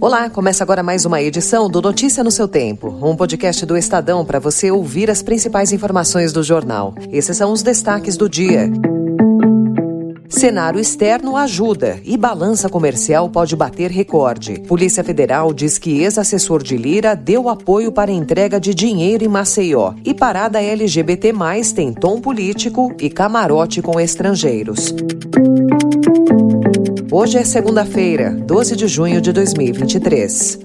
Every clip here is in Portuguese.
Olá, começa agora mais uma edição do Notícia no seu Tempo, um podcast do Estadão para você ouvir as principais informações do jornal. Esses são os destaques do dia. Cenário externo ajuda e balança comercial pode bater recorde. Polícia Federal diz que ex-assessor de Lira deu apoio para entrega de dinheiro em Maceió. E parada LGBT, tem tom político e camarote com estrangeiros. Hoje é segunda-feira, 12 de junho de 2023.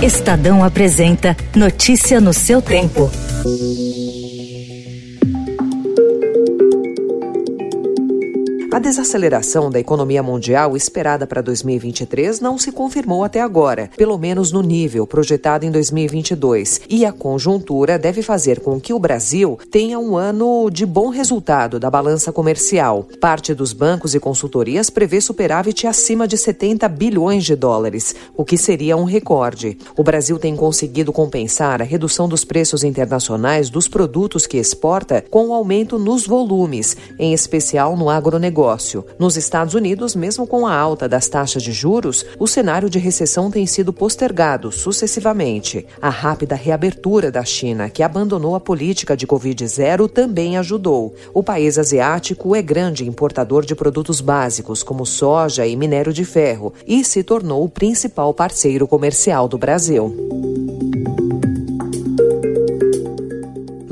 Estadão apresenta Notícia no seu tempo. A desaceleração da economia mundial esperada para 2023 não se confirmou até agora, pelo menos no nível projetado em 2022, e a conjuntura deve fazer com que o Brasil tenha um ano de bom resultado da balança comercial. Parte dos bancos e consultorias prevê superávit acima de 70 bilhões de dólares, o que seria um recorde. O Brasil tem conseguido compensar a redução dos preços internacionais dos produtos que exporta com o aumento nos volumes, em especial no agronegócio negócio. Nos Estados Unidos, mesmo com a alta das taxas de juros, o cenário de recessão tem sido postergado sucessivamente. A rápida reabertura da China, que abandonou a política de Covid-0, também ajudou. O país asiático é grande importador de produtos básicos, como soja e minério de ferro, e se tornou o principal parceiro comercial do Brasil.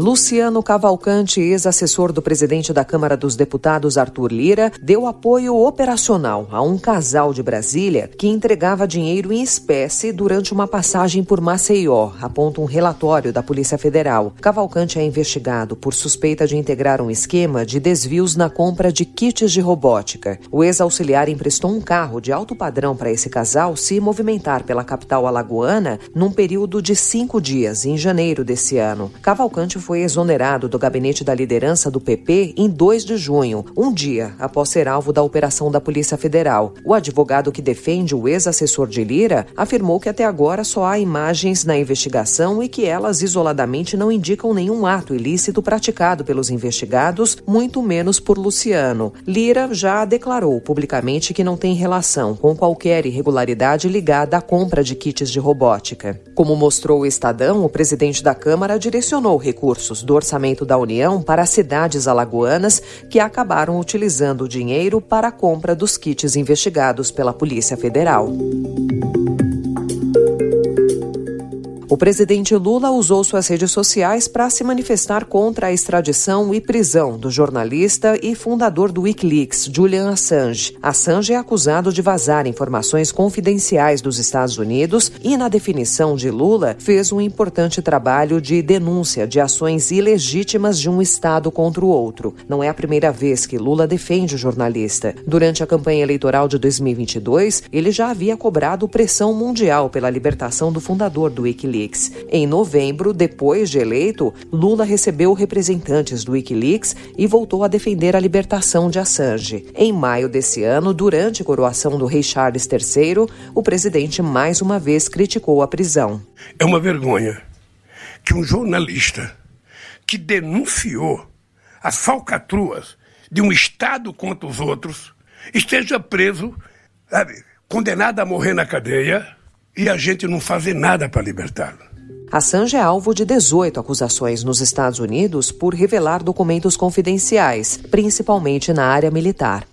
Luciano Cavalcante, ex-assessor do presidente da Câmara dos Deputados Arthur Lira, deu apoio operacional a um casal de Brasília que entregava dinheiro em espécie durante uma passagem por Maceió, aponta um relatório da Polícia Federal. Cavalcante é investigado por suspeita de integrar um esquema de desvios na compra de kits de robótica. O ex-auxiliar emprestou um carro de alto padrão para esse casal se movimentar pela capital alagoana num período de cinco dias, em janeiro desse ano. Cavalcante foi foi exonerado do gabinete da liderança do PP em 2 de junho, um dia após ser alvo da operação da Polícia Federal. O advogado que defende o ex-assessor de Lira afirmou que até agora só há imagens na investigação e que elas isoladamente não indicam nenhum ato ilícito praticado pelos investigados, muito menos por Luciano. Lira já declarou publicamente que não tem relação com qualquer irregularidade ligada à compra de kits de robótica. Como mostrou o Estadão, o presidente da Câmara direcionou recursos recursos do orçamento da União para as cidades alagoanas que acabaram utilizando o dinheiro para a compra dos kits investigados pela Polícia Federal. O presidente Lula usou suas redes sociais para se manifestar contra a extradição e prisão do jornalista e fundador do Wikileaks, Julian Assange. Assange é acusado de vazar informações confidenciais dos Estados Unidos e, na definição de Lula, fez um importante trabalho de denúncia de ações ilegítimas de um Estado contra o outro. Não é a primeira vez que Lula defende o jornalista. Durante a campanha eleitoral de 2022, ele já havia cobrado pressão mundial pela libertação do fundador do Wikileaks. Wikileaks. Em novembro, depois de eleito, Lula recebeu representantes do Wikileaks e voltou a defender a libertação de Assange. Em maio desse ano, durante a coroação do rei Charles III, o presidente mais uma vez criticou a prisão. É uma vergonha que um jornalista que denunciou as falcatruas de um Estado contra os outros esteja preso, sabe, condenado a morrer na cadeia e a gente não fazer nada para libertá-lo. Assange é alvo de 18 acusações nos Estados Unidos por revelar documentos confidenciais, principalmente na área militar.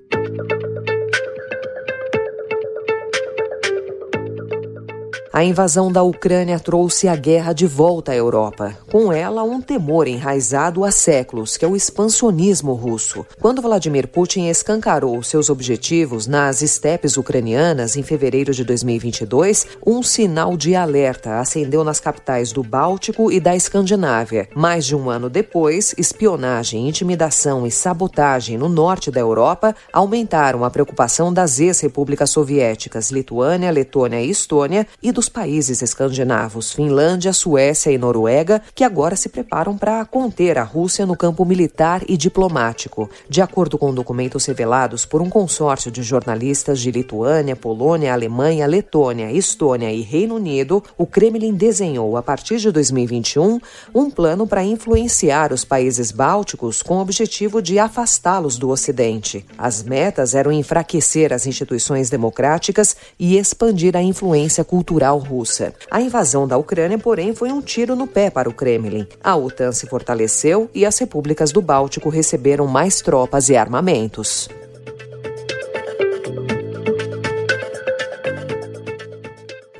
A invasão da Ucrânia trouxe a guerra de volta à Europa. Com ela, um temor enraizado há séculos, que é o expansionismo russo. Quando Vladimir Putin escancarou seus objetivos nas estepes ucranianas em fevereiro de 2022, um sinal de alerta acendeu nas capitais do Báltico e da Escandinávia. Mais de um ano depois, espionagem, intimidação e sabotagem no norte da Europa aumentaram a preocupação das ex-repúblicas soviéticas Lituânia, Letônia e Estônia e dos dos países escandinavos, Finlândia, Suécia e Noruega, que agora se preparam para conter a Rússia no campo militar e diplomático. De acordo com documentos revelados por um consórcio de jornalistas de Lituânia, Polônia, Alemanha, Letônia, Estônia e Reino Unido, o Kremlin desenhou, a partir de 2021, um plano para influenciar os países bálticos com o objetivo de afastá-los do Ocidente. As metas eram enfraquecer as instituições democráticas e expandir a influência cultural russa. A invasão da Ucrânia, porém, foi um tiro no pé para o Kremlin. A OTAN se fortaleceu e as repúblicas do Báltico receberam mais tropas e armamentos.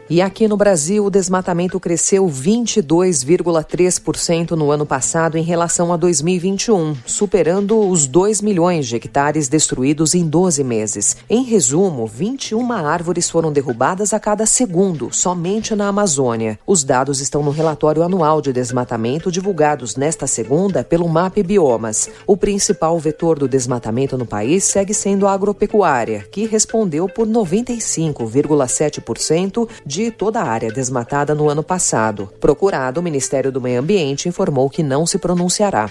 E aqui no Brasil, o desmatamento cresceu 22,3% no ano passado em relação a 2021, superando os 2 milhões de hectares destruídos em 12 meses. Em resumo, 21 árvores foram derrubadas a cada segundo, somente na Amazônia. Os dados estão no relatório anual de desmatamento divulgados nesta segunda pelo MAP Biomas. O principal vetor do desmatamento no país segue sendo a agropecuária, que respondeu por 95,7% de de toda a área desmatada no ano passado. Procurado, o Ministério do Meio Ambiente informou que não se pronunciará.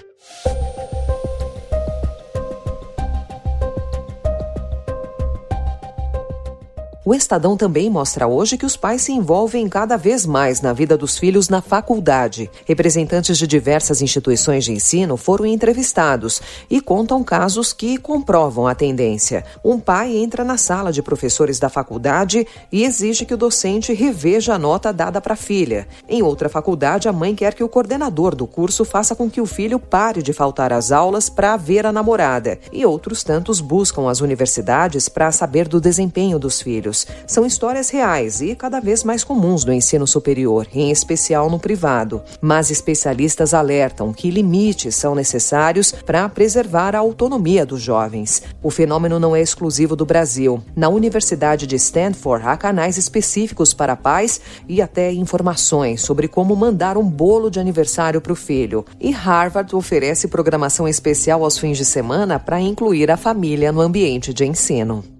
O Estadão também mostra hoje que os pais se envolvem cada vez mais na vida dos filhos na faculdade. Representantes de diversas instituições de ensino foram entrevistados e contam casos que comprovam a tendência. Um pai entra na sala de professores da faculdade e exige que o docente reveja a nota dada para a filha. Em outra faculdade, a mãe quer que o coordenador do curso faça com que o filho pare de faltar às aulas para ver a namorada. E outros tantos buscam as universidades para saber do desempenho dos filhos são histórias reais e cada vez mais comuns no ensino superior, em especial no privado. Mas especialistas alertam que limites são necessários para preservar a autonomia dos jovens. O fenômeno não é exclusivo do Brasil. Na Universidade de Stanford há canais específicos para pais e até informações sobre como mandar um bolo de aniversário para o filho. E Harvard oferece programação especial aos fins de semana para incluir a família no ambiente de ensino.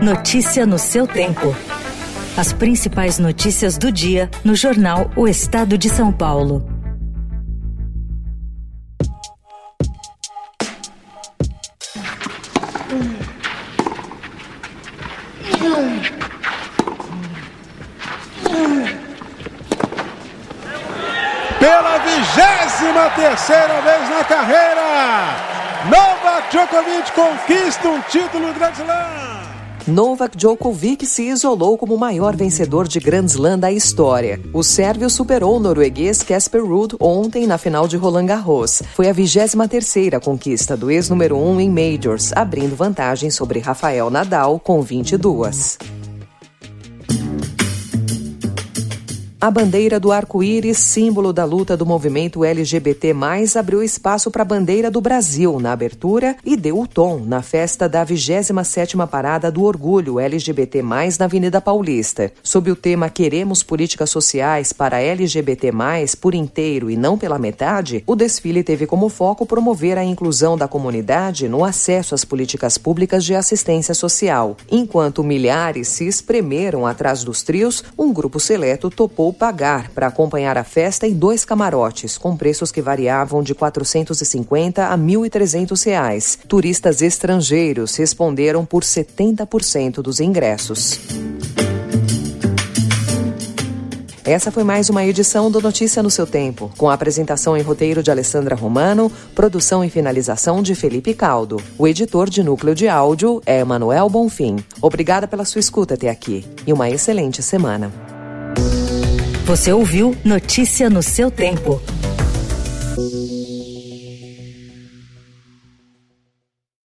Notícia no seu tempo. As principais notícias do dia no jornal O Estado de São Paulo. Pela vigésima terceira vez na carreira, Novak Djokovic conquista um título Grand Slam. Novak Djokovic se isolou como o maior vencedor de Grand Slam da história. O sérvio superou o norueguês Casper Ruud ontem na final de Roland Garros. Foi a 23ª conquista do ex-número 1 um em Majors, abrindo vantagem sobre Rafael Nadal com 22. A bandeira do arco-íris, símbolo da luta do movimento LGBT+, abriu espaço para a bandeira do Brasil na abertura e deu o tom na festa da 27ª Parada do Orgulho LGBT+, na Avenida Paulista. Sob o tema Queremos Políticas Sociais para LGBT+, por inteiro e não pela metade, o desfile teve como foco promover a inclusão da comunidade no acesso às políticas públicas de assistência social. Enquanto milhares se espremeram atrás dos trios, um grupo seleto topou pagar para acompanhar a festa em dois camarotes, com preços que variavam de 450 a 1.300 reais. Turistas estrangeiros responderam por 70% dos ingressos. Essa foi mais uma edição do Notícia no seu tempo, com a apresentação em roteiro de Alessandra Romano, produção e finalização de Felipe Caldo. O editor de núcleo de áudio é Emanuel Bonfim. Obrigada pela sua escuta até aqui e uma excelente semana. Você ouviu Notícia no seu tempo.